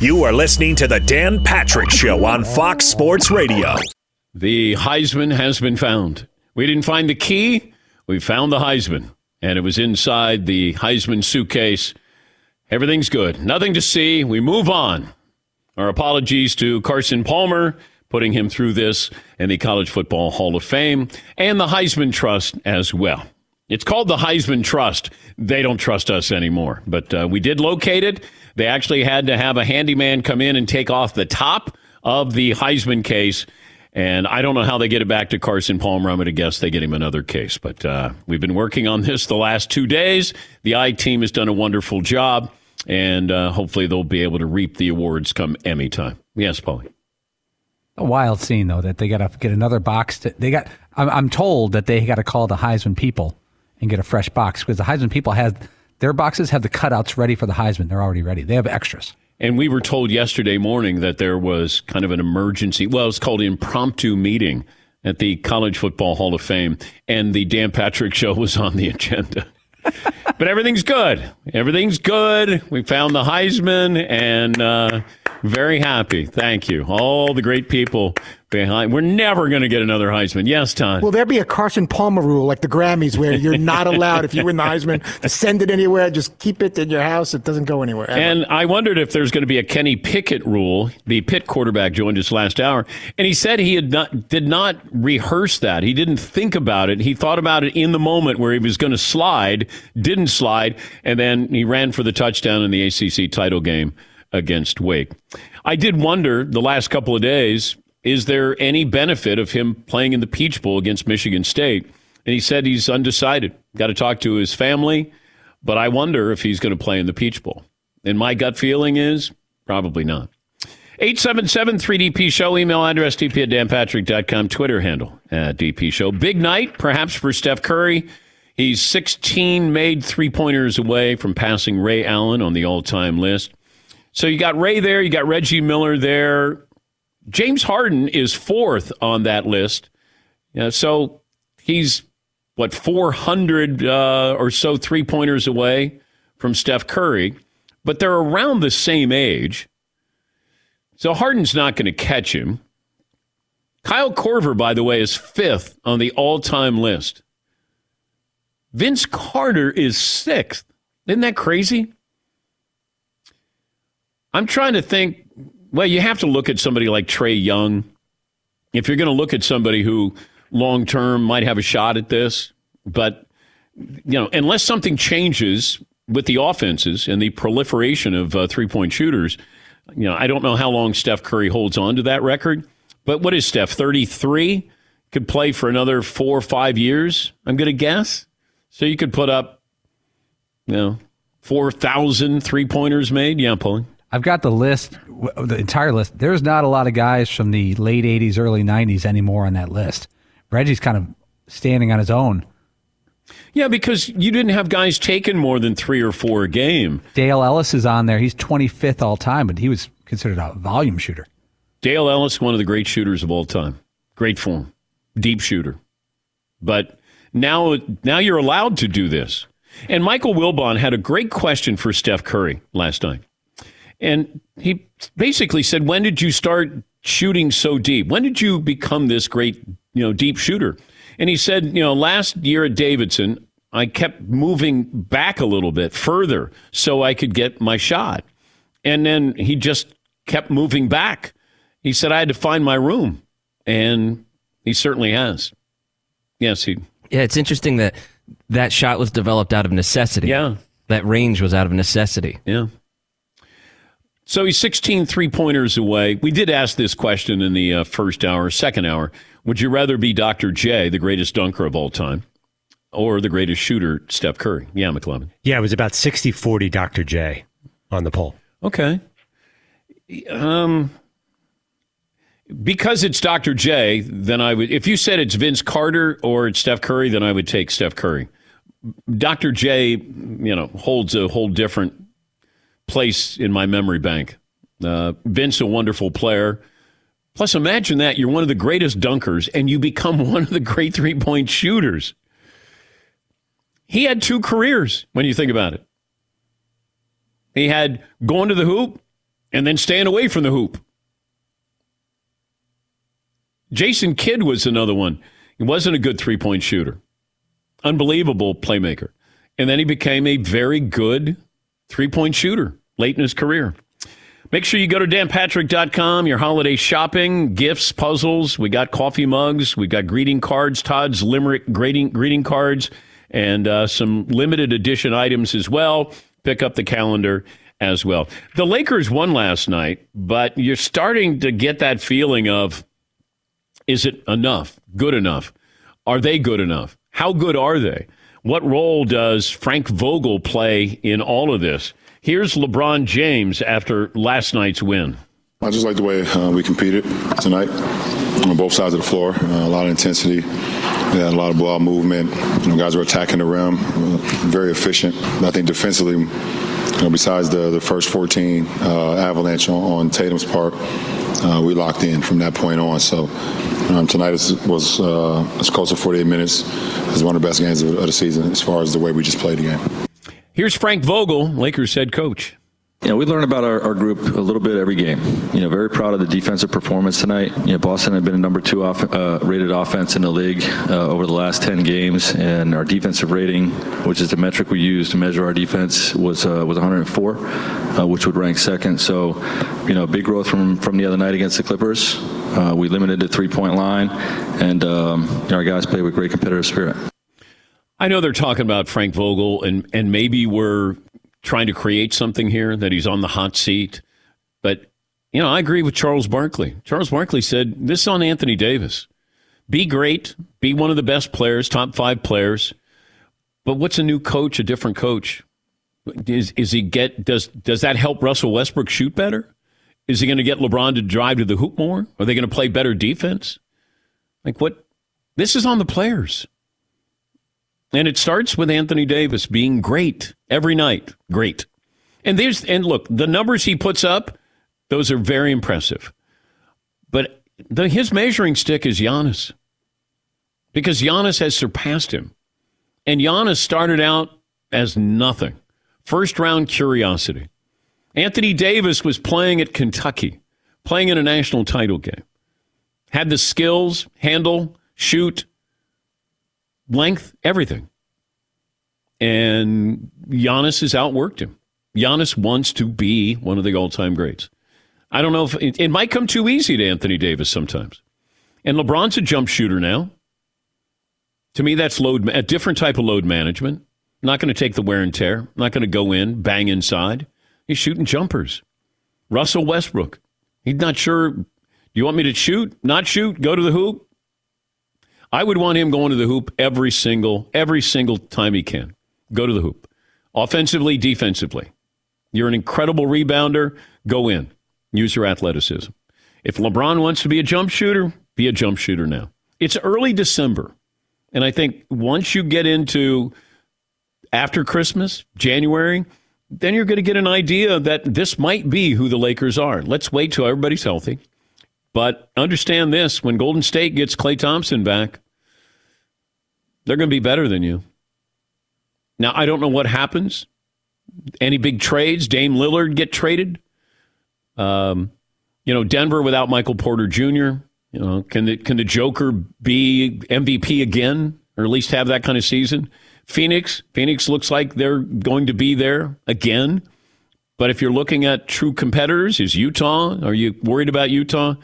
You are listening to the Dan Patrick Show on Fox Sports Radio. The Heisman has been found. We didn't find the key, we found the Heisman, and it was inside the Heisman suitcase. Everything's good. Nothing to see. We move on. Our apologies to Carson Palmer, putting him through this and the College Football Hall of Fame and the Heisman Trust as well. It's called the Heisman Trust. They don't trust us anymore, but uh, we did locate it. They actually had to have a handyman come in and take off the top of the Heisman case. And I don't know how they get it back to Carson Palmer. I'm going to guess they get him another case. But uh, we've been working on this the last two days. The I team has done a wonderful job, and uh, hopefully they'll be able to reap the awards come Emmy time. Yes, Paulie. A wild scene though that they got to get another box. To, they got. I'm, I'm told that they got to call the Heisman people and get a fresh box because the Heisman people have their boxes have the cutouts ready for the Heisman. They're already ready. They have extras. And we were told yesterday morning that there was kind of an emergency, well, it's called impromptu meeting at the College Football Hall of Fame, and the Dan Patrick Show was on the agenda. but everything's good. Everything's good. We found the Heisman, and uh, very happy. Thank you. All the great people behind. We're never going to get another Heisman. Yes, Tom. Will there be a Carson Palmer rule like the Grammys where you're not allowed, if you win the Heisman, to send it anywhere? Just keep it in your house. It doesn't go anywhere. Ever. And I wondered if there's going to be a Kenny Pickett rule. The Pitt quarterback joined us last hour, and he said he had not did not rehearse that. He didn't think about it. He thought about it in the moment where he was going to slide, didn't slide, and then he ran for the touchdown in the ACC title game against Wake. I did wonder the last couple of days is there any benefit of him playing in the Peach Bowl against Michigan State? And he said he's undecided. Got to talk to his family, but I wonder if he's going to play in the Peach Bowl. And my gut feeling is probably not. 877 3DP Show, email address dp at danpatrick.com, Twitter handle at DP Show. Big night, perhaps, for Steph Curry. He's 16 made three pointers away from passing Ray Allen on the all time list. So you got Ray there, you got Reggie Miller there. James Harden is fourth on that list. So he's what 400 uh, or so three pointers away from Steph Curry, but they're around the same age. So Harden's not going to catch him. Kyle Korver, by the way, is fifth on the all time list. Vince Carter is sixth. Isn't that crazy? I'm trying to think. Well, you have to look at somebody like Trae Young. If you're going to look at somebody who long term might have a shot at this, but you know, unless something changes with the offenses and the proliferation of uh, three point shooters, you know, I don't know how long Steph Curry holds on to that record. But what is Steph? 33? Could play for another four or five years, I'm going to guess. So you could put up, you know, 4,000 three pointers made. Yeah, pulling. I've got the list, the entire list. There's not a lot of guys from the late 80s, early 90s anymore on that list. Reggie's kind of standing on his own. Yeah, because you didn't have guys taking more than three or four a game. Dale Ellis is on there. He's 25th all time, but he was considered a volume shooter. Dale Ellis, one of the great shooters of all time. Great form, deep shooter. But now, now you're allowed to do this. And Michael Wilbon had a great question for Steph Curry last night. And he basically said, When did you start shooting so deep? When did you become this great, you know, deep shooter? And he said, you know, last year at Davidson, I kept moving back a little bit further so I could get my shot. And then he just kept moving back. He said I had to find my room. And he certainly has. Yes, he. Yeah, it's interesting that that shot was developed out of necessity. Yeah. That range was out of necessity. Yeah. So he's 16 three pointers away. We did ask this question in the uh, first hour, second hour. Would you rather be Dr. J, the greatest dunker of all time, or the greatest shooter, Steph Curry? Yeah, McLovin. Yeah, it was about 60 40 Dr. J on the poll. Okay. Um, because it's Dr. J, then I would, if you said it's Vince Carter or it's Steph Curry, then I would take Steph Curry. Dr. J, you know, holds a whole different place in my memory bank. Uh, Vince, a wonderful player. Plus, imagine that you're one of the greatest dunkers and you become one of the great three point shooters. He had two careers when you think about it. He had going to the hoop and then staying away from the hoop. Jason Kidd was another one. He wasn't a good three point shooter, unbelievable playmaker. And then he became a very good three point shooter late in his career. Make sure you go to danpatrick.com, your holiday shopping, gifts, puzzles. We got coffee mugs. We got greeting cards, Todd's Limerick greeting, greeting cards, and uh, some limited edition items as well. Pick up the calendar as well. The Lakers won last night, but you're starting to get that feeling of is it enough? Good enough? Are they good enough? How good are they? What role does Frank Vogel play in all of this? Here's LeBron James after last night's win. I just like the way uh, we competed tonight on both sides of the floor. Uh, a lot of intensity, a lot of ball movement. You know, guys were attacking the rim, uh, very efficient. I think defensively, you know, besides the, the first 14 uh, avalanche on, on Tatum's part, uh, we locked in from that point on. So um, tonight was, was uh, as close to 48 minutes as one of the best games of, of the season as far as the way we just played the game. Here's Frank Vogel, Lakers head coach. You know, we learn about our, our, group a little bit every game. You know, very proud of the defensive performance tonight. You know, Boston had been a number two off, uh, rated offense in the league uh, over the last 10 games, and our defensive rating, which is the metric we use to measure our defense, was uh, was 104, uh, which would rank second. So, you know, big growth from from the other night against the Clippers. Uh, we limited the three point line, and um, you know, our guys played with great competitive spirit. I know they're talking about Frank Vogel, and, and maybe we're trying to create something here that he's on the hot seat. But, you know, I agree with Charles Barkley. Charles Barkley said this on Anthony Davis. Be great, be one of the best players, top five players. But what's a new coach, a different coach? Is, is he get does does that help Russell Westbrook shoot better? Is he going to get LeBron to drive to the hoop more? Are they going to play better defense? Like what? This is on the players. And it starts with Anthony Davis being great every night. Great. And there's and look, the numbers he puts up, those are very impressive. But the, his measuring stick is Giannis. Because Giannis has surpassed him. And Giannis started out as nothing. First round curiosity. Anthony Davis was playing at Kentucky, playing in a national title game. Had the skills, handle, shoot, length, everything. And Giannis has outworked him. Giannis wants to be one of the all time greats. I don't know if it, it, might come too easy to Anthony Davis sometimes. And LeBron's a jump shooter now. To me, that's load a different type of load management. Not going to take the wear and tear. Not going to go in, bang inside. He's shooting jumpers. Russell Westbrook. He's not sure. Do you want me to shoot? Not shoot? Go to the hoop? I would want him going to the hoop every single every single time he can. Go to the hoop. Offensively, defensively. You're an incredible rebounder. Go in. Use your athleticism. If LeBron wants to be a jump shooter, be a jump shooter now. It's early December. And I think once you get into after Christmas, January, then you're going to get an idea that this might be who the Lakers are. Let's wait till everybody's healthy. But understand this when Golden State gets Klay Thompson back, they're going to be better than you. Now, I don't know what happens. Any big trades? Dame Lillard get traded? Um, you know, Denver without Michael Porter Jr. You know, can the can the Joker be MVP again, or at least have that kind of season? Phoenix, Phoenix looks like they're going to be there again. But if you're looking at true competitors, is Utah? Are you worried about Utah?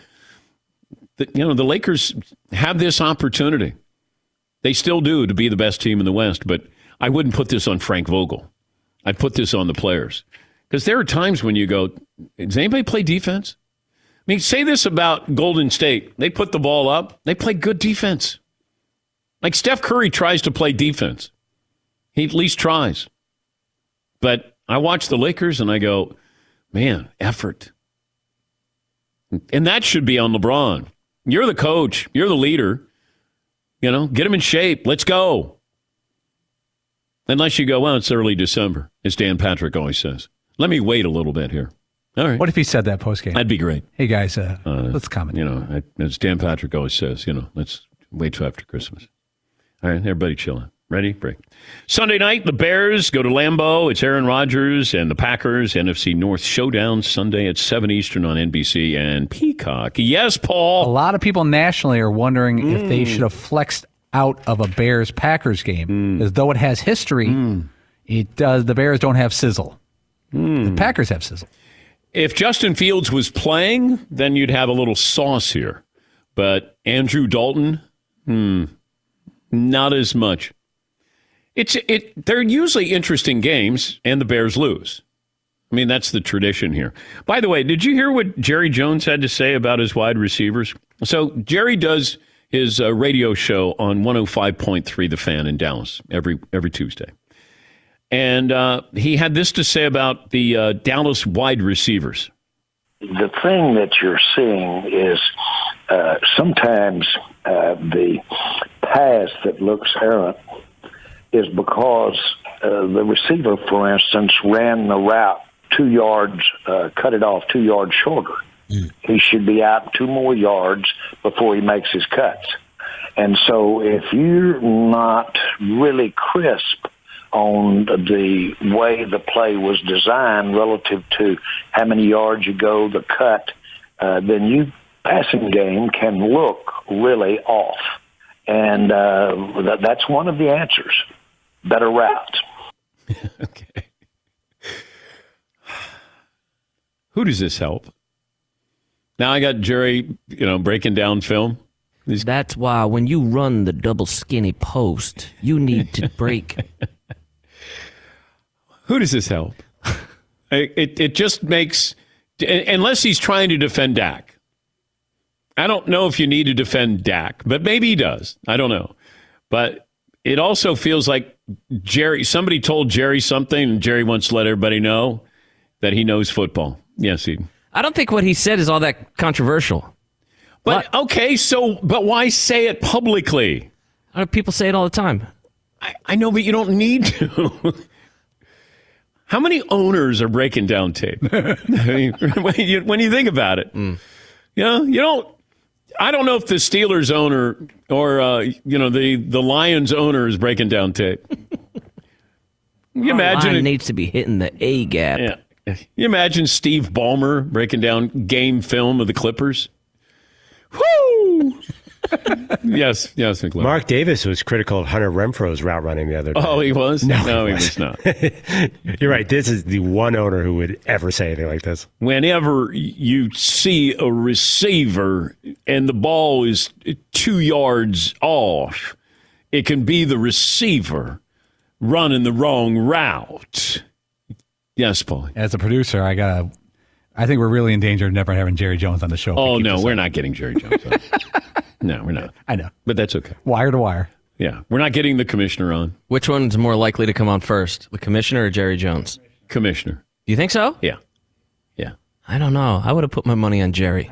The, you know, the Lakers have this opportunity. They still do to be the best team in the West, but I wouldn't put this on Frank Vogel. I'd put this on the players. Because there are times when you go, does anybody play defense? I mean, say this about Golden State. They put the ball up, they play good defense. Like Steph Curry tries to play defense, he at least tries. But I watch the Lakers and I go, man, effort. And that should be on LeBron. You're the coach, you're the leader. You know, get them in shape. Let's go. Unless you go, well, it's early December, as Dan Patrick always says. Let me wait a little bit here. All right. What if he said that post game? That'd be great. Hey guys, uh, uh, let's comment. You know, as Dan Patrick always says, you know, let's wait till after Christmas. All right, everybody chilling. Ready? Break. Sunday night, the Bears go to Lambeau. It's Aaron Rodgers and the Packers. NFC North Showdown Sunday at 7 Eastern on NBC and Peacock. Yes, Paul. A lot of people nationally are wondering if they mm. should have flexed out of a Bears Packers game, mm. as though it has history. Mm. It does. The Bears don't have sizzle. The Packers have sizzle. If Justin Fields was playing, then you'd have a little sauce here. But Andrew Dalton, hmm, not as much. It's it. They're usually interesting games, and the Bears lose. I mean, that's the tradition here. By the way, did you hear what Jerry Jones had to say about his wide receivers? So Jerry does his uh, radio show on 105.3 The Fan in Dallas every every Tuesday. And uh, he had this to say about the uh, Dallas wide receivers. the thing that you're seeing is uh, sometimes uh, the pass that looks errant is because uh, the receiver, for instance, ran the route two yards, uh, cut it off two yards shorter. He should be out two more yards before he makes his cuts. And so if you're not really crisp on the way the play was designed relative to how many yards you go, the cut, uh, then you passing game can look really off. And uh, that, that's one of the answers. Better routes. Okay. Who does this help? Now I got Jerry, you know, breaking down film. That's why when you run the double skinny post, you need to break. Who does this help? it, it it just makes unless he's trying to defend Dak. I don't know if you need to defend Dak, but maybe he does. I don't know. But it also feels like Jerry somebody told Jerry something and Jerry wants to let everybody know that he knows football. Yes, he I don't think what he said is all that controversial. But okay, so but why say it publicly? People say it all the time. I, I know, but you don't need to. How many owners are breaking down tape? I mean, when, you, when you think about it, mm. you know, you don't. I don't know if the Steelers owner or uh, you know the the Lions owner is breaking down tape. You imagine it, needs to be hitting the A gap. yeah. You imagine Steve Ballmer breaking down game film of the Clippers. Woo! Yes, yes, McLean. Mark Davis was critical of Hunter Renfrow's route running the other day. Oh, he was? No, he he was not. You're right. This is the one owner who would ever say anything like this. whenever you see a receiver and the ball is two yards off, it can be the receiver running the wrong route. Yes, Paul. As a producer, I gotta. I think we're really in danger of never having Jerry Jones on the show. if we Oh no, we're up. not getting Jerry Jones. on. no, we're not. I know. But that's okay. Wire to wire. Yeah, we're not getting the commissioner on. Which one's more likely to come on first, the commissioner or Jerry Jones? Commissioner. Do you think so? Yeah, yeah. I don't know. I would have put my money on Jerry.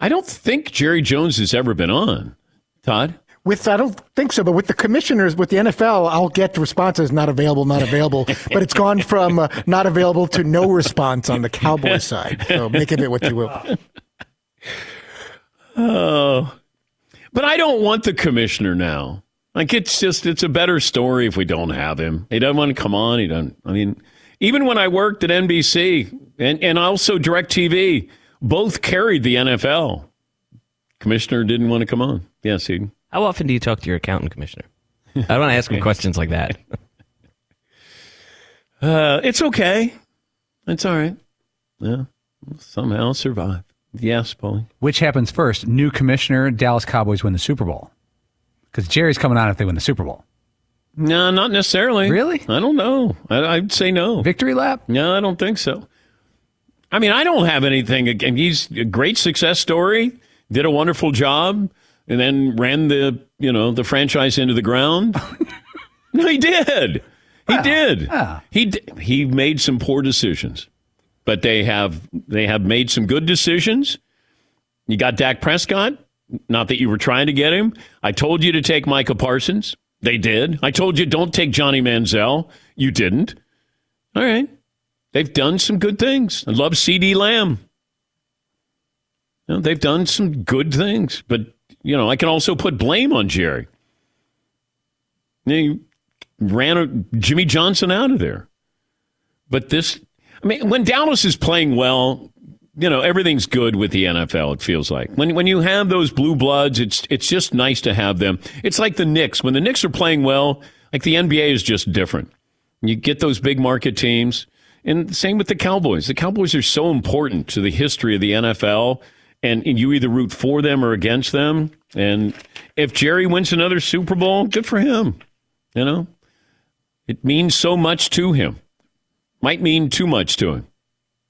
I don't think Jerry Jones has ever been on. Todd. With I don't think so, but with the commissioners, with the NFL, I'll get responses not available, not available. but it's gone from uh, not available to no response on the Cowboy side. So make of it what you will. Oh, but I don't want the commissioner now. Like it's just it's a better story if we don't have him. He doesn't want to come on. He doesn't. I mean, even when I worked at NBC and and also Directv, both carried the NFL. Commissioner didn't want to come on. Yes, he. How often do you talk to your accountant, commissioner? I don't want to ask him questions like that. Uh, it's okay. It's all right. Yeah, somehow survive. Yes, Paulie. Which happens first? New commissioner, Dallas Cowboys win the Super Bowl. Because Jerry's coming on if they win the Super Bowl. No, not necessarily. Really? I don't know. I, I'd say no. Victory lap? No, I don't think so. I mean, I don't have anything. again. He's a great success story. Did a wonderful job, and then ran the you know the franchise into the ground. no, he did. He did. He d- he made some poor decisions, but they have they have made some good decisions. You got Dak Prescott. Not that you were trying to get him. I told you to take Micah Parsons. They did. I told you don't take Johnny Manziel. You didn't. All right. They've done some good things. I love CeeDee Lamb. You know, they've done some good things, but you know, I can also put blame on Jerry. He ran Jimmy Johnson out of there. But this, I mean, when Dallas is playing well, you know everything's good with the NFL. It feels like when when you have those blue bloods, it's it's just nice to have them. It's like the Knicks. When the Knicks are playing well, like the NBA is just different. You get those big market teams, and same with the Cowboys. The Cowboys are so important to the history of the NFL, and, and you either root for them or against them. And if Jerry wins another Super Bowl, good for him. You know, it means so much to him. Might mean too much to him.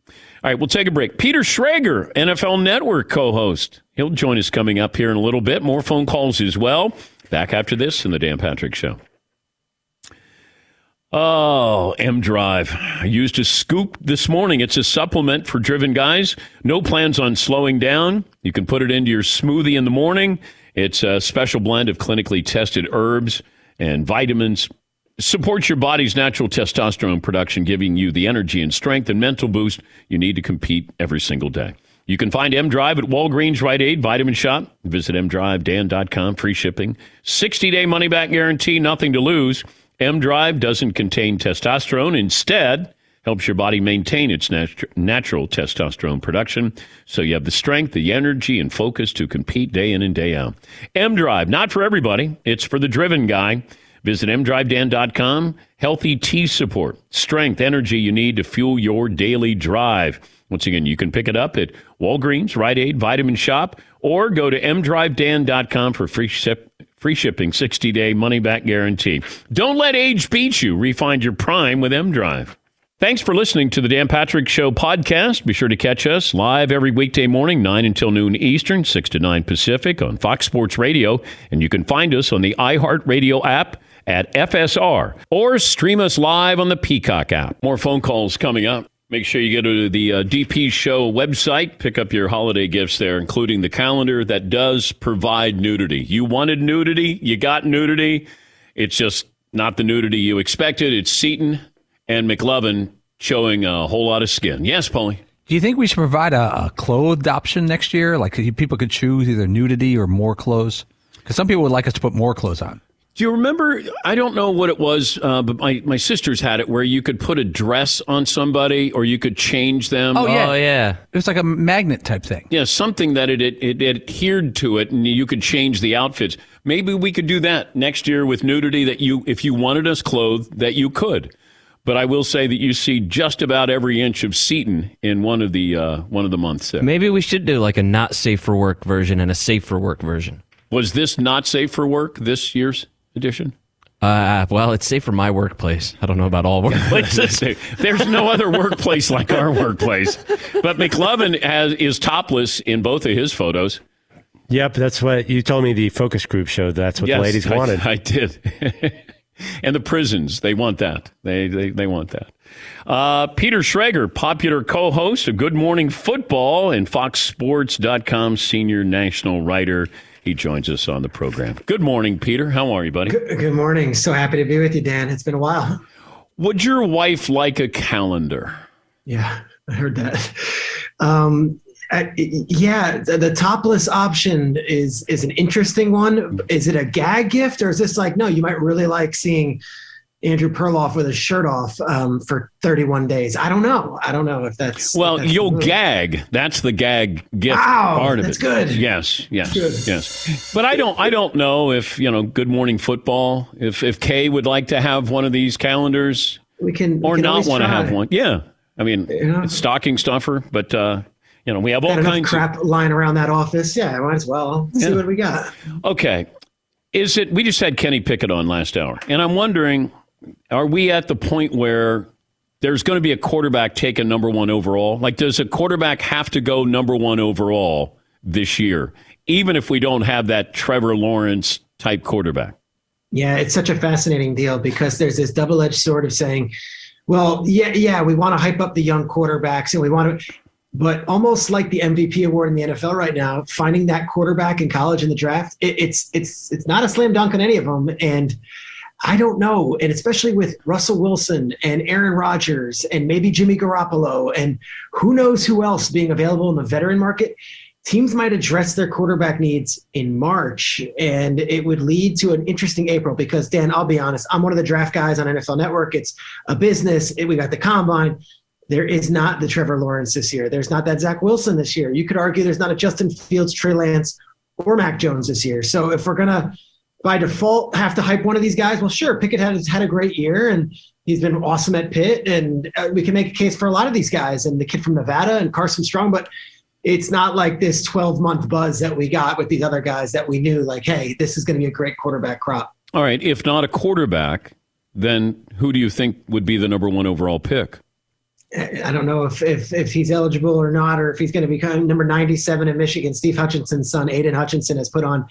All right, we'll take a break. Peter Schrager, NFL Network co host. He'll join us coming up here in a little bit. More phone calls as well. Back after this in the Dan Patrick Show. Oh, M Drive. I used a scoop this morning. It's a supplement for driven guys. No plans on slowing down. You can put it into your smoothie in the morning. It's a special blend of clinically tested herbs and vitamins supports your body's natural testosterone production, giving you the energy and strength and mental boost you need to compete every single day. You can find M Drive at Walgreens, Rite Aid, Vitamin Shop. Visit mdrivedan.com, free shipping. 60 day money back guarantee, nothing to lose. M Drive doesn't contain testosterone. Instead, helps your body maintain its nat- natural testosterone production so you have the strength, the energy, and focus to compete day in and day out. M Drive, not for everybody, it's for the driven guy. Visit mdrivedan.com. Healthy T support, strength, energy you need to fuel your daily drive. Once again, you can pick it up at Walgreens, Rite Aid, Vitamin Shop, or go to mdrivedan.com for free ship, free shipping, 60 day money back guarantee. Don't let age beat you. Refind your prime with M Drive. Thanks for listening to the Dan Patrick Show podcast. Be sure to catch us live every weekday morning, 9 until noon Eastern, 6 to 9 Pacific on Fox Sports Radio. And you can find us on the iHeartRadio app at FSR or stream us live on the Peacock app. More phone calls coming up. Make sure you go to the uh, DP Show website, pick up your holiday gifts there, including the calendar that does provide nudity. You wanted nudity, you got nudity. It's just not the nudity you expected. It's Seton and McLovin showing a whole lot of skin. Yes, Paulie. Do you think we should provide a, a clothed option next year? Like people could choose either nudity or more clothes? Because some people would like us to put more clothes on. Do you remember? I don't know what it was, uh, but my, my sisters had it where you could put a dress on somebody or you could change them. Oh, yeah. Oh yeah. It was like a magnet type thing. Yeah, something that it, it, it adhered to it and you could change the outfits. Maybe we could do that next year with nudity that you, if you wanted us clothed, that you could. But I will say that you see just about every inch of Seton in one of the uh, one of the months. There. Maybe we should do like a not safe for work version and a safe for work version. Was this not safe for work this year's edition? Uh, well, it's safe for my workplace. I don't know about all workplaces. There's no other workplace like our workplace. But McLovin has, is topless in both of his photos. Yep, that's what you told me. The focus group showed that's what yes, the ladies wanted. I, I did. and the prisons, they want that. They they, they want that. Uh, Peter Schrager, popular co-host of Good Morning Football and FoxSports.com senior national writer. He joins us on the program. Good morning, Peter. How are you, buddy? Good, good morning. So happy to be with you, Dan. It's been a while. Would your wife like a calendar? Yeah, I heard that. Um, uh, yeah, the, the, topless option is is an interesting one. Is it a gag gift, or is this like no? You might really like seeing Andrew Perloff with his shirt off um, for 31 days. I don't know. I don't know if that's well. If that's you'll gag. That's the gag gift wow, part of that's it. good. Yes, yes, good. yes. But I don't. I don't know if you know. Good Morning Football. If if Kay would like to have one of these calendars, we can or we can not want to have one. Yeah. I mean, know? it's stocking stuffer, but uh, you know we have all kinds crap of. lying around that office. Yeah, might as well see Yeah. what we got. Okay, is it? We just had Kenny Pickett on last hour, and I'm wondering, are we at the point where there's going to be a quarterback taken number one overall? Like, does a quarterback have to go number one overall this year, even if we don't have that Trevor Lawrence type quarterback? Yeah, it's such a fascinating deal because there's this double-edged sword of saying, well, yeah, yeah, we want to hype up the young quarterbacks and we want to but almost like the MVP award in the NFL right now, finding that quarterback in college in the draft, it, it's it's it's not a slam dunk on any of them and I don't know, and especially with Russell Wilson and Aaron Rodgers and maybe Jimmy Garoppolo and who knows who else being available in the veteran market, teams might address their quarterback needs in March, and it would lead to an interesting April. Because Dan, I'll be honest, I'm one of the draft guys on NFL Network. It's a business. It, we got the combine. There is not the Trevor Lawrence this year. There's not that Zach Wilson this year. You could argue there's not a Justin Fields, Trey Lance, or Mac Jones this year. So if we're gonna by default have to hype one of these guys, well, sure, Pickett has had a great year and he's been awesome at Pitt, and uh, we can make a case for a lot of these guys and the kid from Nevada and Carson Strong, but it's not like this 12 month buzz that we got with these other guys that we knew like, hey, this is going to be a great quarterback crop. All right, if not a quarterback, then who do you think would be the number one overall pick? I don't know if, if, if he's eligible or not, or if he's going to become number 97 in Michigan. Steve Hutchinson's son, Aiden Hutchinson, has put on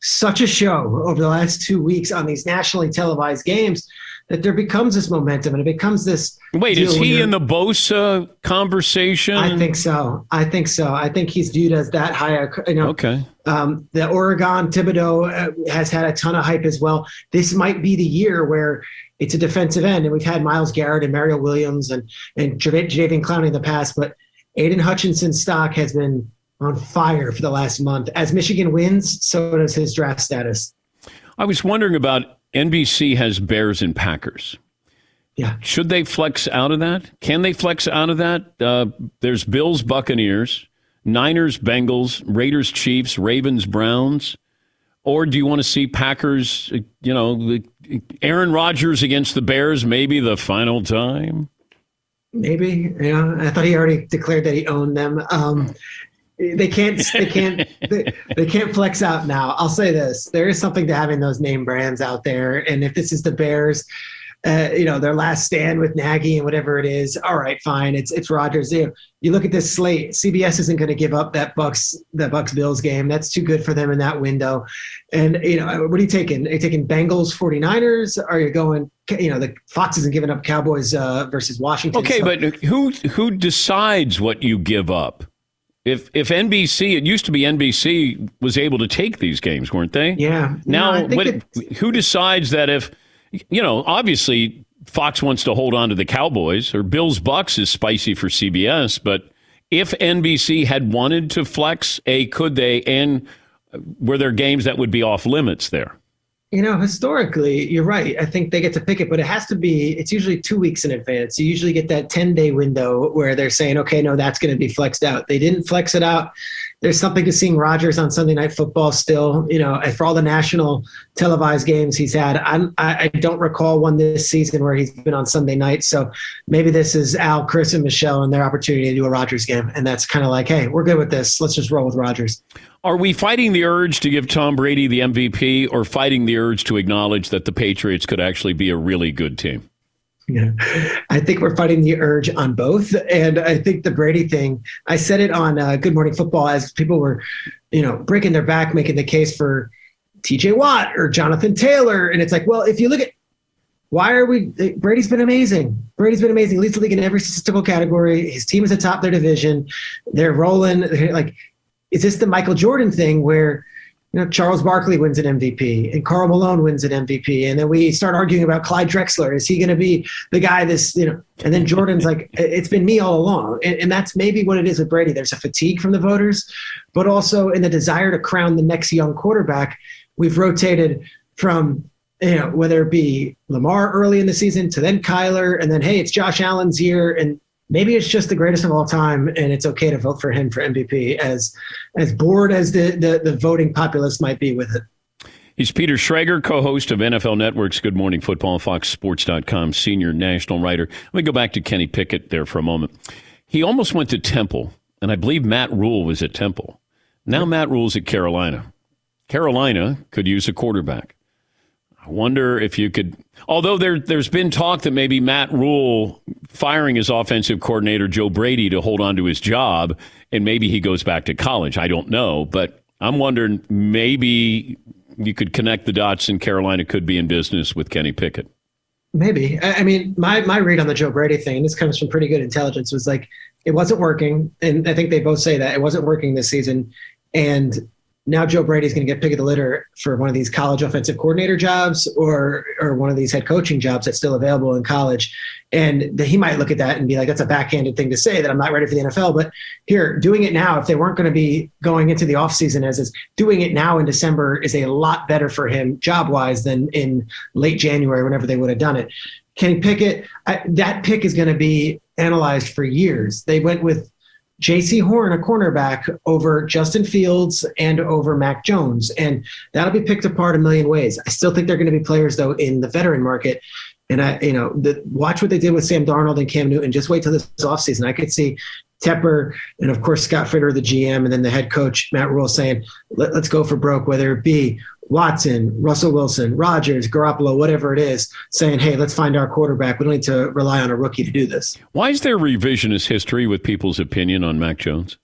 such a show over the last two weeks on these nationally televised games that there becomes this momentum and it becomes this. Wait, is he in the Bosa conversation? I think so. I think so. I think he's viewed as that high. You know, okay. Um, the Oregon Thibodeaux uh, has had a ton of hype as well. This might be the year where it's a defensive end, and we've had Myles Garrett and Mario Williams and and Jadeveon Clowney in the past, but Aiden Hutchinson's stock has been on fire for the last month. As Michigan wins, so does his draft status. I was wondering about NBC has Bears and Packers. Yeah. Should they flex out of that? Can they flex out of that? Uh, there's Bills, Buccaneers, Niners, Bengals, Raiders, Chiefs, Ravens, Browns. Or do you want to see Packers, you know, Aaron Rodgers against the Bears, maybe the final time? Maybe. Yeah. I thought he already declared that he owned them. Um, they can't they can't they, they, can't flex out now i'll say this there is something to having those name brands out there and if this is the bears uh, you know their last stand with Nagy and whatever it is. All right, fine. It's it's Rodgers. You, you look at this slate. CBS isn't going to give up that Bucks that Bucks Bills game. That's too good for them in that window. And you know what are you taking? Are you taking Bengals 49ers? Are you going? You know the Fox isn't giving up Cowboys uh, versus Washington. Okay, so. but who who decides what you give up? If if NBC, it used to be NBC was able to take these games, weren't they? Yeah. Now, no, what, who decides that if you know? Obviously, Fox wants to hold on to the Cowboys, or Bills Bucks is spicy for CBS. But if NBC had wanted to flex, a could they? And were there games that would be off limits there? You know, historically, you're right. I think they get to pick it, but it has to be, it's usually two weeks in advance. You usually get that 10 day window where they're saying, okay, no, that's going to be flexed out. They didn't flex it out. There's something to seeing Rodgers on Sunday Night Football still, you know, for all the national televised games he's had. I, I don't recall one this season where he's been on Sunday night. So maybe this is Al, Chris, and Michelle and their opportunity to do a Rodgers game. And that's kind of like, hey, we're good with this. Let's just roll with Rodgers. Are we fighting the urge to give Tom Brady the MVP or fighting the urge to acknowledge that the Patriots could actually be a really good team? Yeah, I think we're fighting the urge on both, and I think the Brady thing. I said it on uh, Good Morning Football as people were, you know, breaking their back, making the case for T.J. Watt or Jonathan Taylor, and it's like, well, if you look at why are we? Brady's been amazing. Brady's been amazing. Leads the league in every statistical category. His team is atop their division. They're rolling. They're like is this the Michael Jordan thing where you know Charles Barkley wins an MVP and Karl Malone wins an MVP, and then we start arguing about Clyde Drexler. Is he going to be the guy? This you know, and then Jordan's like, it's been me all along, and, and that's maybe what it is with Brady. There's a fatigue from the voters, but also in the desire to crown the next young quarterback. We've rotated from you know, whether it be Lamar early in the season to then Kyler, and then hey, it's Josh Allen's year, and maybe it's just the greatest of all time and it's okay to vote for him for MVP as as bored as the the, the voting populace might be with it. He's Peter Schrager, co-host of NFL Network's Good Morning Football, FoxSports.com, senior national writer. Let me go back to Kenny Pickett there for a moment. He almost went to Temple, and I believe Matt Rhule was at Temple. Now Matt Rhule's at Carolina. Carolina could use a quarterback. I wonder if you could. Although there, there's been talk that maybe Matt Rhule firing his offensive coordinator Joe Brady to hold on to his job, and maybe he goes back to college. I don't know, but I'm wondering maybe you could connect the dots, and Carolina could be in business with Kenny Pickett. Maybe. I mean, my my read on the Joe Brady thing, this comes from pretty good intelligence, was like it wasn't working, and I think they both say that it wasn't working this season, and now Joe Brady's going to get pick of the litter for one of these college offensive coordinator jobs or or one of these head coaching jobs that's still available in college. And he might look at that and be like, that's a backhanded thing to say that I'm not ready for the NFL. But here, doing it now, if they weren't going to be going into the offseason as is, doing it now in December is a lot better for him job wise than in late January, whenever they would have done it. Kenny Pickett, I, that pick is going to be analyzed for years. They went with Jaycee Horn, a cornerback, over Justin Fields and over Mac Jones. And that'll be picked apart a million ways. I still think they're going to be players, though, in the veteran market. And I, you know, the, watch what they did with Sam Darnold and Cam Newton. Just wait till this offseason. I could see Tepper and, of course, Scott Fitterer, the GM, and then the head coach, Matt Rhule, saying, Let, let's go for broke, whether it be Watson, Russell Wilson, Rodgers, Garoppolo, whatever it is, saying, hey, let's find our quarterback. We don't need to rely on a rookie to do this. Why is there revisionist history with people's opinion on Mac Jones?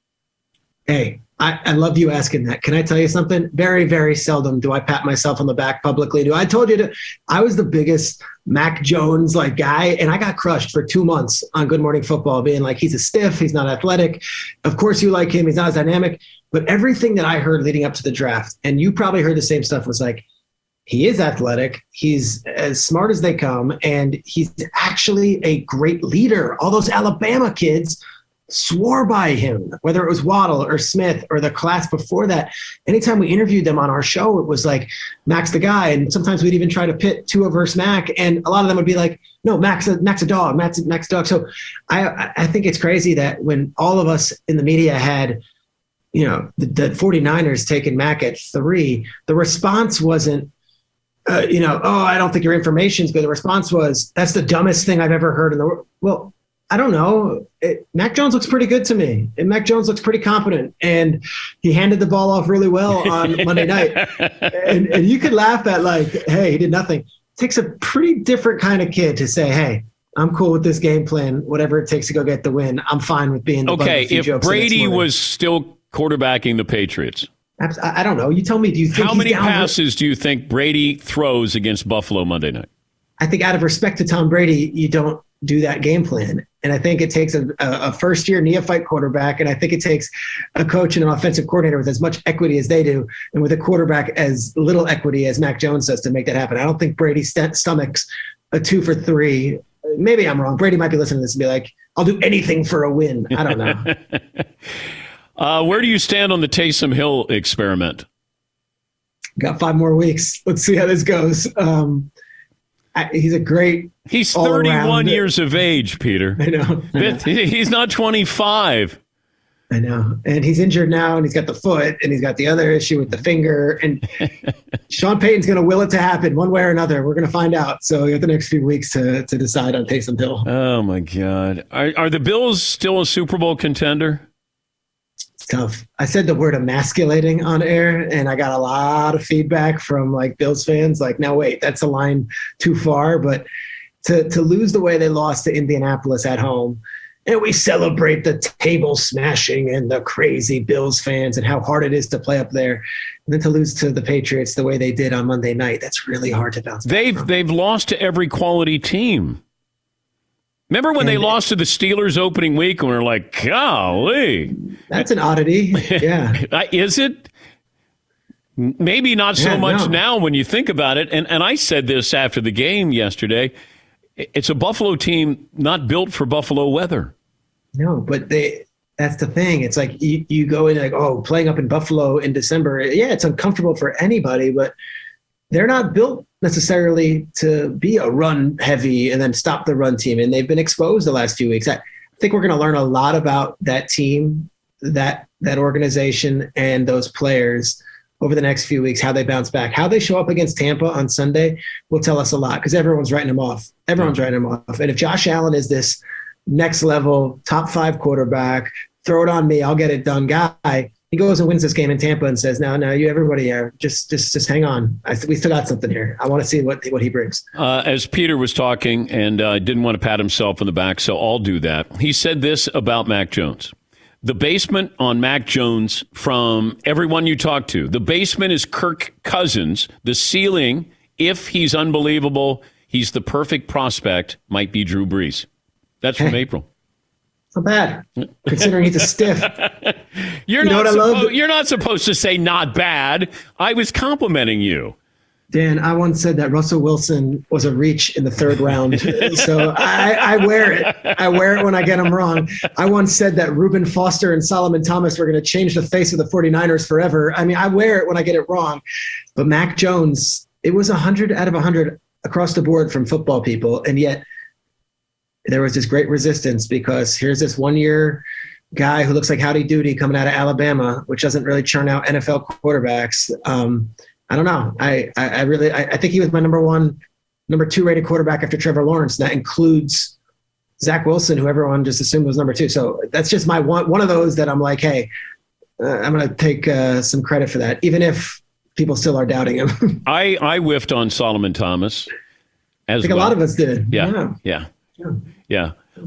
Hey, I, I, love you asking that. Can I tell you something? Very, very seldom do I pat myself on the back publicly. Do I told you to? I was the biggest Mac Jones like guy, and I got crushed for two months on Good Morning Football, being like he's a stiff, he's not athletic. Of course, you like him, he's not as dynamic. But everything that I heard leading up to the draft, and you probably heard the same stuff, was like he is athletic, he's as smart as they come, and he's actually a great leader. All those Alabama kids swore by him, whether it was Waddle or Smith or the class before that. Anytime we interviewed them on our show, it was like Max the guy, and sometimes we'd even try to pit Tua versus Mac, and a lot of them would be like, "No, Max, Mac's a dog, Max, a dog." So I I think it's crazy that when all of us in the media had you know the, the 49ers taking Mac at three, the response wasn't uh, you know, oh, I don't think your information's good. The response was, that's the dumbest thing I've ever heard in the world. Well, I don't know. It, Mac Jones looks pretty good to me. And Mac Jones looks pretty competent. And he handed the ball off really well on Monday night. And, and you could laugh at, like, hey, he did nothing. It takes a pretty different kind of kid to say, hey, I'm cool with this game plan, whatever it takes to go get the win. I'm fine with being the Okay, if Brady was still quarterbacking the Patriots. I don't know. You tell me. Do you think how many passes do you think Brady throws against Buffalo Monday night? I think out of respect to Tom Brady, you don't do that game plan. And I think it takes a, a first year neophyte quarterback, and I think it takes a coach and an offensive coordinator with as much equity as they do, and with a quarterback as little equity as Mac Jones does to make that happen. I don't think Brady st- stomachs a two for three. Maybe I'm wrong. Brady might be listening to this and be like, I'll do anything for a win. I don't know. uh, where do you stand on the Taysom Hill experiment? Got five more weeks. Let's see how this goes. Um, he's a great. He's 31 years of age, Peter. I know. I know. He's not 25. I know. And he's injured now, and he's got the foot, and he's got the other issue with the finger. And Sean Payton's going to will it to happen one way or another. We're going to find out. So you have the next few weeks to, to decide on Taysom Hill. Oh, my God. Are, are the Bills still a Super Bowl contender? Tough. I said the word emasculating on air, and I got a lot of feedback from like Bills fans. Like, now wait, that's a line too far. But to to lose the way they lost to Indianapolis at home, and we celebrate the table smashing and the crazy Bills fans and how hard it is to play up there, and then to lose to the Patriots the way they did on Monday night, that's really hard to bounce. They've they've lost to every quality team. Remember when and, they lost to the Steelers opening week and we are like, golly. That's an oddity. Yeah. Is it? Maybe not so yeah, much no. now when you think about it. And, and I said this after the game yesterday. It's a Buffalo team not built for Buffalo weather. No, but they that's the thing. It's like you, you go in like, oh, playing up in Buffalo in December. Yeah, it's uncomfortable for anybody, but they're not built necessarily to be a run heavy and then stop the run team. And they've been exposed the last few weeks. I think we're going to learn a lot about that team, that that organization, and those players over the next few weeks. How they bounce back, how they show up against Tampa on Sunday will tell us a lot because everyone's writing them off. Everyone's writing them off. And if Josh Allen is this next level top five quarterback, throw it on me, I'll get it done guy he goes and wins this game in Tampa and says, "No, no, you everybody here, just just just hang on. I, we still got something here. I want to see what what he brings." Uh, as Peter was talking, and uh, didn't want to pat himself on the back, so I'll do that. He said this about Mac Jones. The basement on Mac Jones from everyone you talk to. The basement is Kirk Cousins. The ceiling, if he's unbelievable, he's the perfect prospect, might be Drew Brees. That's from April. Not bad, considering he's a stiff. You're You not. suppo- you're not supposed to say not bad. I was complimenting you. Dan, I once said that Russell Wilson was a reach in the third round. so I, I wear it. I wear it when I get them wrong. I once said that Reuben Foster and Solomon Thomas were going to change the face of the 49ers forever. I mean, I wear it when I get it wrong. But Mac Jones, it was 100 out of 100 across the board from football people. And yet there was this great resistance because here's this one year guy who looks like Howdy Doody coming out of Alabama, which doesn't really churn out NFL quarterbacks. Um, I don't know. I, I, I really, I, I think he was my number one, number two rated quarterback after Trevor Lawrence. That includes Zach Wilson, who everyone just assumed was number two. So that's just my one, one of those that I'm like, hey, uh, I'm going to take uh, some credit for that, even if people still are doubting him. I I whiffed on Solomon Thomas. As I think well. a lot of us did. Yeah, yeah, yeah.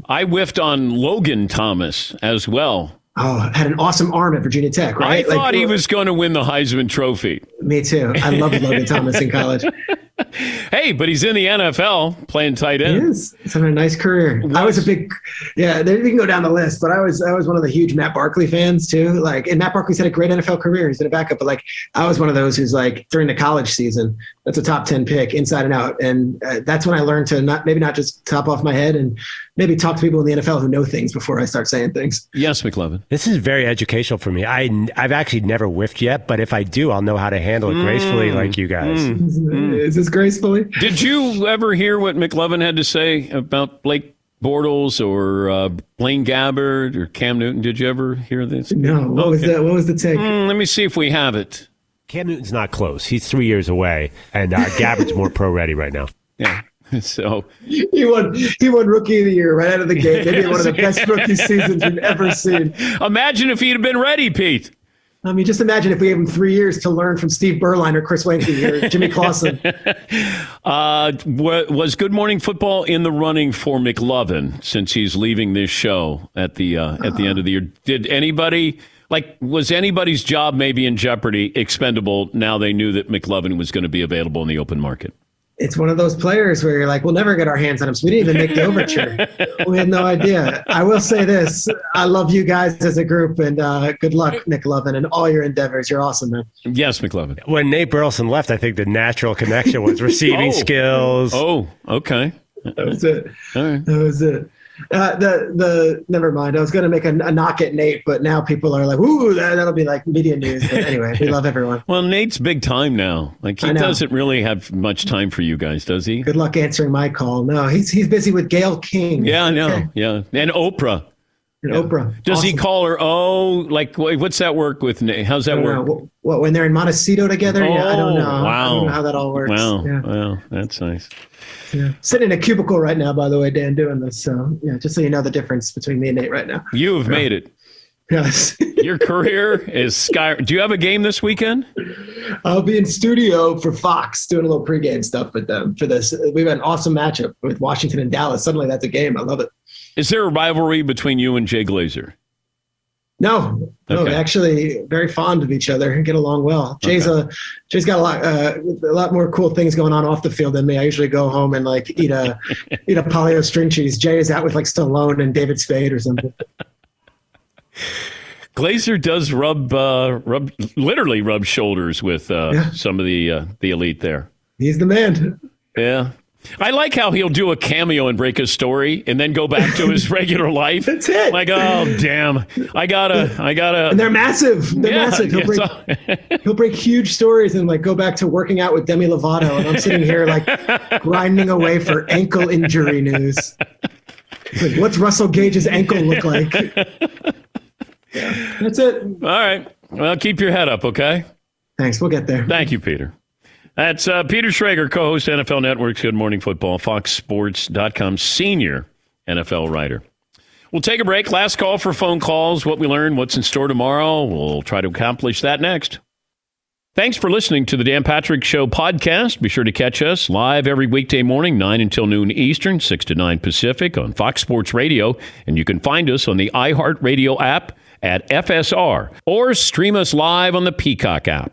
I whiffed on Logan Thomas as well. Oh, had an awesome arm at Virginia Tech, right? I thought he was going to win the Heisman Trophy. Me too. I loved Logan Thomas in college. Hey, but he's in the NFL playing tight He end. is. He's having a nice career. I was a big, yeah. There, we can go down the list, but I was I was one of the huge Matt Barkley fans too. Like, and Matt Barkley's had a great NFL career. He's been a backup, but like, I was one of those who's like during the college season, that's a top ten pick inside and out, and uh, that's when I learned to not maybe not just top off my head and maybe talk to people in the NFL who know things before I start saying things. Yes, McLovin. This is very educational for me. I I've actually never whiffed yet, but if I do, I'll know how to handle it gracefully, like you guys. Is this gracefully? Did you ever hear what McLovin had to say about Blake Bortles or uh, Blaine Gabbert or Cam Newton? Did you ever hear this? No. What was Okay. the What was the take? Mm, let me see if we have it. Cam Newton's not close. He's three years away, and uh, Gabbert's more pro ready right now. Yeah. So He won. He won Rookie of the Year right out of the gate. Maybe one of the best rookie seasons we've ever seen. imagine if he'd have been ready, Pete. I mean, just imagine if we gave him three years to learn from Steve Beuerlein or Chris Weinke or Jimmy Clausen. Uh, was Good Morning Football in the running for McLovin since he's leaving this show at the uh, at the end of the year? Did anybody like was anybody's job maybe in jeopardy, expendable? Now they knew that McLovin was going to be available in the open market. It's one of those players where you're like, we'll never get our hands on him. So we didn't even make the overture. we had no idea. I will say this: I love you guys as a group, and uh, good luck, McLovin, and all your endeavors. You're awesome, man. Yes, McLovin. When Nate Burleson left, I think the natural connection was receiving Oh. skills. Oh, okay. That was it. All right. That was it. Uh, the the never mind. I was going to make a, a knock at Nate, but now people are like, "Ooh, that, that'll be like media news." But anyway, we love everyone. Well, Nate's big time now. Like he doesn't really have much time for you guys, does he? Good luck answering my call. No, he's he's busy with Gayle King. Yeah, I know. Yeah, and Oprah. And Oprah. Does he call her? Oh, like what's that work with? Nate? How's that don't know. work? What, when they're in Montecito together? yeah, I don't oh, know. Oh, Wow. I don't know how that all works. Wow, Yeah. wow, that's nice. Yeah. Sitting in a cubicle right now, by the way, Dan, doing this. So yeah, just so you know the difference between me and Nate right now. You have made it. Yes. Your career is sky. Do you have a game this weekend? I'll be in studio for Fox doing a little pregame stuff with them for this. We've had an awesome matchup with Washington and Dallas. Suddenly that's a game. I love it. Is there a rivalry between you and Jay Glazer? No, no, Okay. actually, very fond of each other and get along well. Jay's a Jay's got a lot uh, a lot more cool things going on off the field than me. I usually go home and like eat a eat a Polly-O string cheese. Jay is out with like Stallone and David Spade or something. Glazer does rub, uh, rub, literally rub shoulders with uh, Yeah. some of the uh, the elite there. He's the man. Yeah. I like how he'll do a cameo and break a story and then go back to his regular life. That's it. Like, oh damn, I gotta, I gotta. And they're massive. They're Yeah, massive. He'll break, he'll break huge stories and like go back to working out with Demi Lovato, and I'm sitting here like grinding away for ankle injury news. Like, what's Russell Gage's ankle look like? Yeah, that's it. All right. Well, keep your head up, okay? Thanks. We'll get there. Thank you, Peter. That's uh, Peter Schrager, co host NFL Network's Good Morning Football, FoxSports.com, senior NFL writer. We'll take a break. Last call for phone calls, what we learned, what's in store tomorrow. We'll try to accomplish that next. Thanks for listening to the Dan Patrick Show podcast. Be sure to catch us live every weekday morning, 9 until noon Eastern, 6 to 9 Pacific on Fox Sports Radio. And you can find us on the iHeartRadio app at FSR or stream us live on the Peacock app.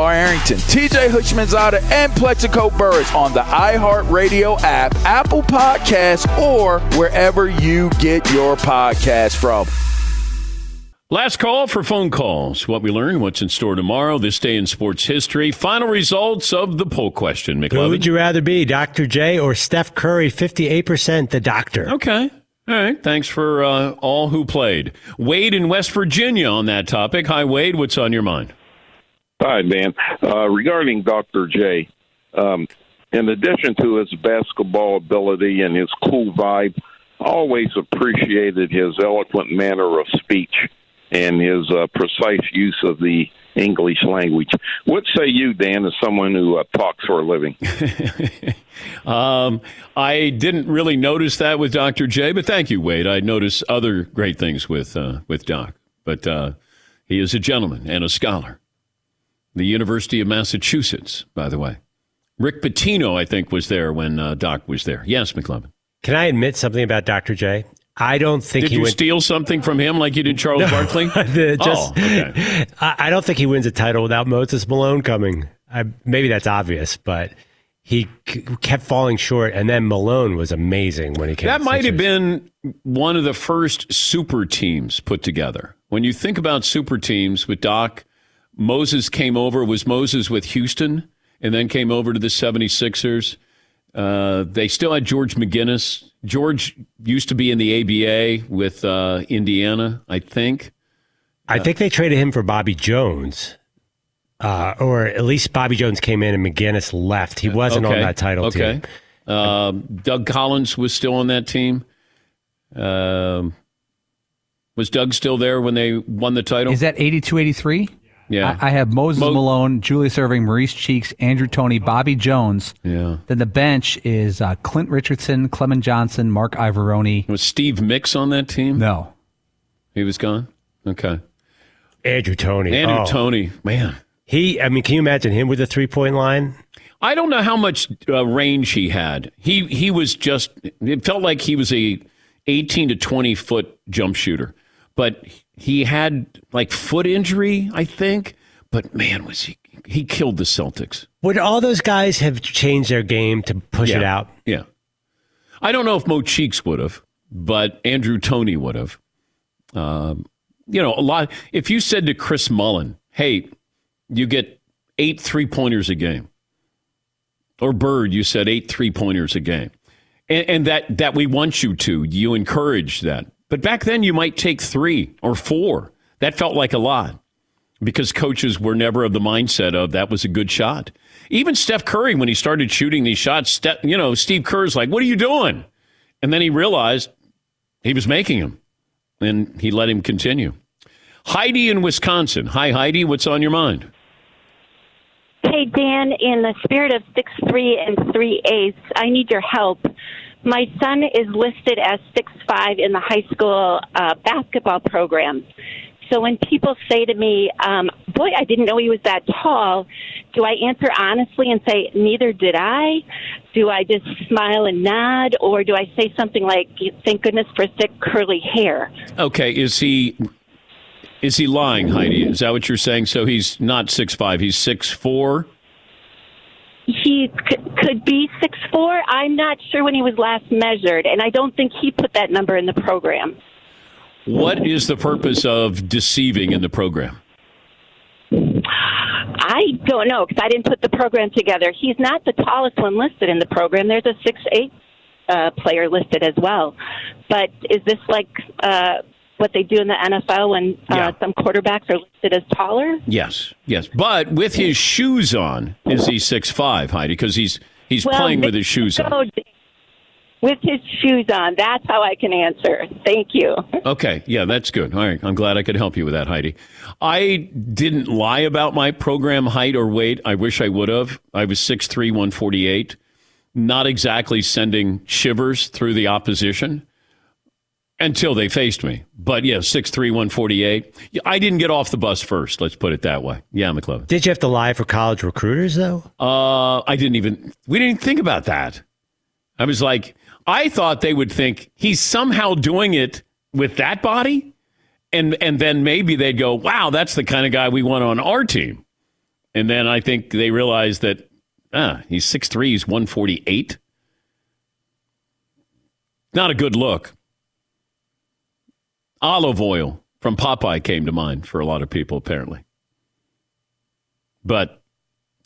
Arrington, TJ Houshmandzadeh, and Plaxico Burress on the iHeartRadio app, Apple Podcasts, or wherever you get your podcast from. Last call for phone calls. What we learn, what's in store tomorrow, this day in sports history, final results of the poll question. Who McLovin. would you rather be, Dr. J or Steph Curry? 58% the doctor. Okay. All right. Thanks for uh, all who played. Wade in West Virginia on that topic. Hi, Wade. What's on your mind? Hi, Dan. Uh, regarding Dr. J, um, in addition to his basketball ability and his cool vibe, always appreciated his eloquent manner of speech and his uh, precise use of the English language. What say you, Dan, as someone who uh, talks for a living? Um, I didn't really notice that with Dr. J, but thank you, Wade. I noticed other great things with uh, with Doc, but uh, he is a gentleman and a scholar. The University of Massachusetts, by the way. Rick Pitino, I think, was there when uh, Doc was there. Yes, McLovin. Can I admit something about Dr. J? I don't think Did he you went. steal something from him like you did Charles Barkley? The- just, oh, okay. I, I don't think he wins a title without Moses Malone coming. I, maybe that's obvious, but he c- kept falling short. And then Malone was amazing when he came. That might have been one of the first super teams put together. When you think about super teams with Doc, Moses came over, was Moses with Houston, and then came over to the 76ers. Uh, they still had George McGinnis. George used to be in the ABA with uh, Indiana, I think. I think they traded him for Bobby Jones. Uh, or at least Bobby Jones came in and McGinnis left. He wasn't on that title okay. team. Um, Doug Collins was still on that team. Um, was Doug still there when they won the title? Is that 82 83? Yeah. I, I have Moses Mo- Malone, Julius Erving, Maurice Cheeks, Andrew Toney, Bobby Jones. Yeah. Then the bench is uh, Clint Richardson, Clemon Johnson, Marc Iavaroni. Was Steve Mix on that team? No. He was gone? Okay. Andrew Toney. Andrew Oh. Toney, man. He, I mean, can you imagine him with a three point line? I don't know how much uh, range he had. He he was just it felt like he was a 18 to 20 foot jump shooter. But he had like foot injury, I think. But man, was he he killed the Celtics. Would all those guys have changed their game to push it out? Yeah. I don't know if Mo Cheeks would have, but Andrew Toney would have. Um, you know, a lot. If you said to Chris Mullin, "Hey, you get eight three pointers a game," or Bird, you said eight three pointers a game, and, and that that we want you to, you encourage that. But back then, you might take three or four. That felt like a lot because coaches were never of the mindset of that was a good shot. Even Steph Curry, when he started shooting these shots, you know, Steve Kerr's like, "What are you doing?" And then he realized he was making them, and he let him continue. Heidi in Wisconsin. Hi, Heidi. What's on your mind? Hey, Dan, in the spirit of six three and three eighths, I need your help. My son is listed as six five in the high school uh, basketball program. So when people say to me, um, "Boy, I didn't know he was that tall," do I answer honestly and say, "Neither did I"? Do I just smile and nod, or do I say something like, "Thank goodness for thick curly hair"? Okay, is he is he lying, Heidi? Is that what you're saying? So he's not six five. He's six four. He c- could be six four. I'm not sure when he was last measured, and I don't think he put that number in the program. What is the purpose of deceiving in the program? I don't know because I didn't put the program together. He's not the tallest one listed in the program. There's a six eight uh, player listed as well. But is this like uh, what they do in the NFL when uh, Yeah. some quarterbacks are listed as taller? Yes, yes. But with his shoes on, is he six five, Heidi? Because he's he's Well, playing with his shoes on. with his shoes on. That's how I can answer. Thank you. Okay, yeah, that's good. All right, I'm glad I could help you with that, Heidi. I didn't lie about my program height or weight. I wish I would have. I was 6'3", 148. Not exactly sending shivers through the opposition until they faced me. But yeah, 6'3", 148. I didn't get off the bus first, let's put it that way. Yeah, McLovin. Did you have to lie for college recruiters, though? Uh, I didn't even, we didn't think about that. I was like, I thought they would think he's somehow doing it with that body. And, and then maybe they'd go, wow, that's the kind of guy we want on our team. And then I think they realized that ah, he's 6'3, he's 148. Not a good look. Olive oil from Popeye came to mind for a lot of people, apparently. But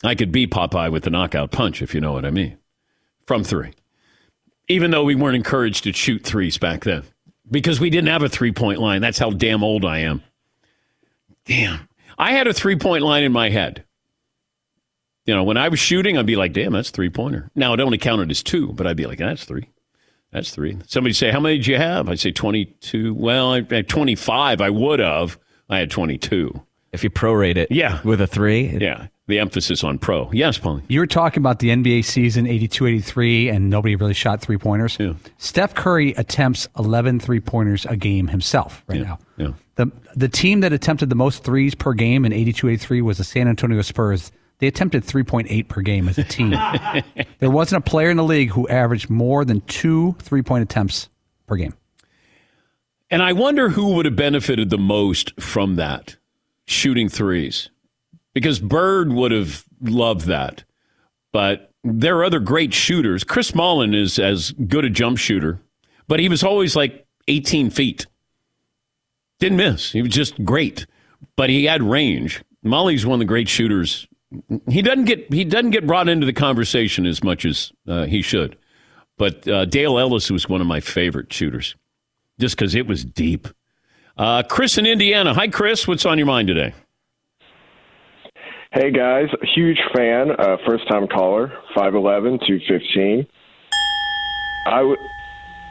I could be Popeye with the knockout punch, if you know what I mean, from three even though we weren't encouraged to shoot threes back then because we didn't have a three point line. That's how damn old I am. Damn. I had a three point line in my head. You know, when I was shooting, I'd be like, damn, that's three pointer. Now it only counted as two, but I'd be like, that's three. That's three. Somebody say, how many did you have? I'd say 22. Well, I had 25. I would have. I had 22. If you prorate it yeah. with a three. Yeah. The emphasis on pro. Yes, Paulie. You were talking about the NBA season 82 83, and nobody really shot three pointers. Yeah. Steph Curry attempts 11 three pointers a game himself right Yeah, now. yeah. The, the team that attempted the most threes per game in 82 83 was the San Antonio Spurs. They attempted 3.8 per game as a team. there wasn't a player in the league who averaged more than two three point attempts per game. And I wonder who would have benefited the most from that shooting threes. Because Bird would have loved that. But there are other great shooters. Chris Mullin is as good a jump shooter, but he was always like 18 feet. Didn't miss. He was just great. But he had range. Molly's one of the great shooters. He doesn't get he doesn't get brought into the conversation as much as uh, he should. But uh, Dale Ellis was one of my favorite shooters, just because it was deep. Uh, Chris in Indiana. Hi, Chris. What's on your mind today? Hey guys, huge fan, uh, first time caller, 5'11, 215. I, w-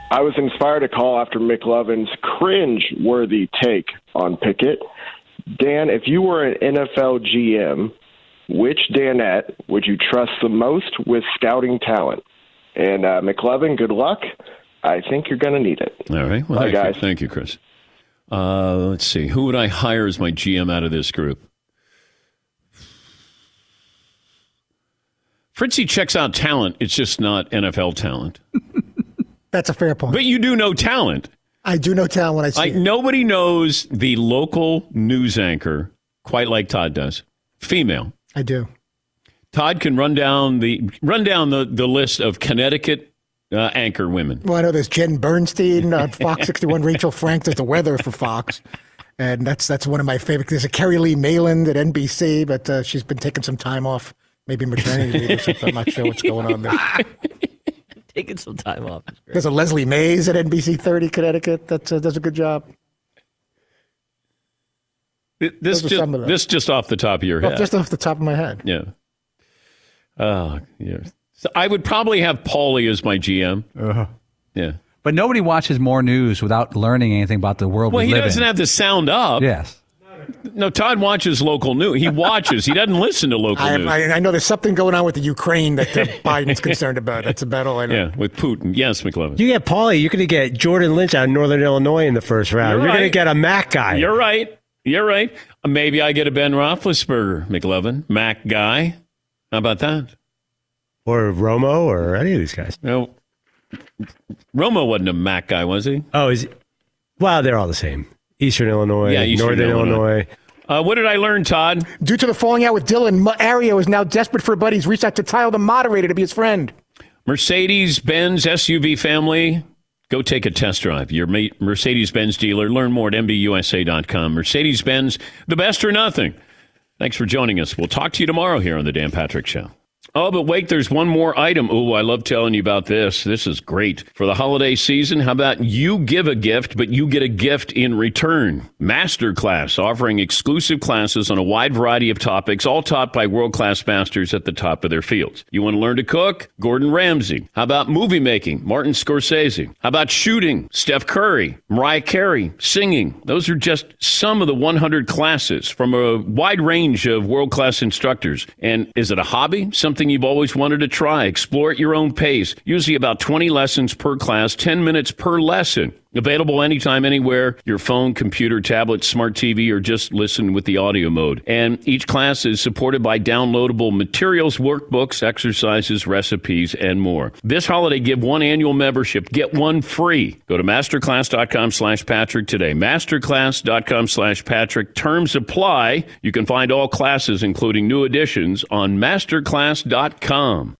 I was inspired to call after McLovin's cringe worthy take on Pickett. Dan, if you were an NFL GM, which Danette would you trust the most with scouting talent? And uh, McLovin, good luck. I think you're going to need it. All right. Well, Bye, thank guys. You. Thank you, Chris. Uh, let's see. Who would I hire as my GM out of this group? Fritzy checks out talent. It's just not NFL talent. That's a fair point. But you do know talent. I do know talent when I see Like it. nobody knows the local news anchor quite like Todd does. Female. I do. Todd can run down the run down the, the list of Connecticut uh, anchor women. Well, I know there's Jen Bernstein on Fox 61. Rachel Frank does the weather for Fox. And that's that's one of my favorite. There's a Kerri-Lee Mayland at NBC, but uh, she's been taking some time off, maybe maternity leave or something. I'm not sure what's going on there. Taking some time off. There's a Leslie Mays at NBC 30 Connecticut that uh, does a good job. This Those just, some of them. this just off the top of your Well, head. just off the top of my head. Yeah. Oh, yeah. So I would probably have Paulie as my GM. Uh-huh. Yeah. But nobody watches more news without learning anything about the world Well, we he live doesn't in. have the sound up. Yes. No, Todd watches local news. He watches. he doesn't listen to local I, news. I, I know there's something going on with the Ukraine that uh, Biden's concerned about. That's a battle. I know. yeah, with Putin. Yes, McLovin. You get Paulie, you're going to get Jordan Lynch out of Northern Illinois in the first round. You're You're, going to get a Mac guy. You're right. You're right. Maybe I get a Ben Roethlisberger, McLovin, Mac guy. How about that? Or Romo or any of these guys. No. Romo wasn't a Mac guy, was he? Oh, is Well, they're all the same. Eastern Illinois, Yeah, Eastern Northern Illinois. Illinois. Uh, what did I learn, Todd? Due to the falling out with Dylan, Ma- Ario is now desperate for a buddy. He's reached out to Tyler, the moderator, to be his friend. Mercedes Benz SUV family. Go take a test drive. Your Mercedes Benz dealer. Learn more at MBUSA.com. Mercedes Benz, the best or nothing. Thanks for joining us. We'll talk to you tomorrow here on The Dan Patrick Show. Oh, but wait, there's one more item. Oh, I love telling you about this. This is great. For the holiday season, how about you give a gift, but you get a gift in return? Masterclass, offering exclusive classes on a wide variety of topics, all taught by world class masters at the top of their fields. You want to learn to cook? Gordon Ramsay. How about movie making? Martin Scorsese. How about shooting? Steph Curry, Mariah Carey, singing. Those are just some of the 100 classes from a wide range of world class instructors. And is it a hobby? Something you've always wanted to try? Explore at your own pace. Usually about 20 lessons per class, 10 minutes per lesson. Available anytime, anywhere, your phone, computer, tablet, smart TV, or just listen with the audio mode. And each class is supported by downloadable materials, workbooks, exercises, recipes, and more. This holiday, give one annual membership, get one free. Go to masterclass.com slash Patrick today. Masterclass.com slash Patrick. Terms apply. You can find all classes, including new editions, on masterclass.com.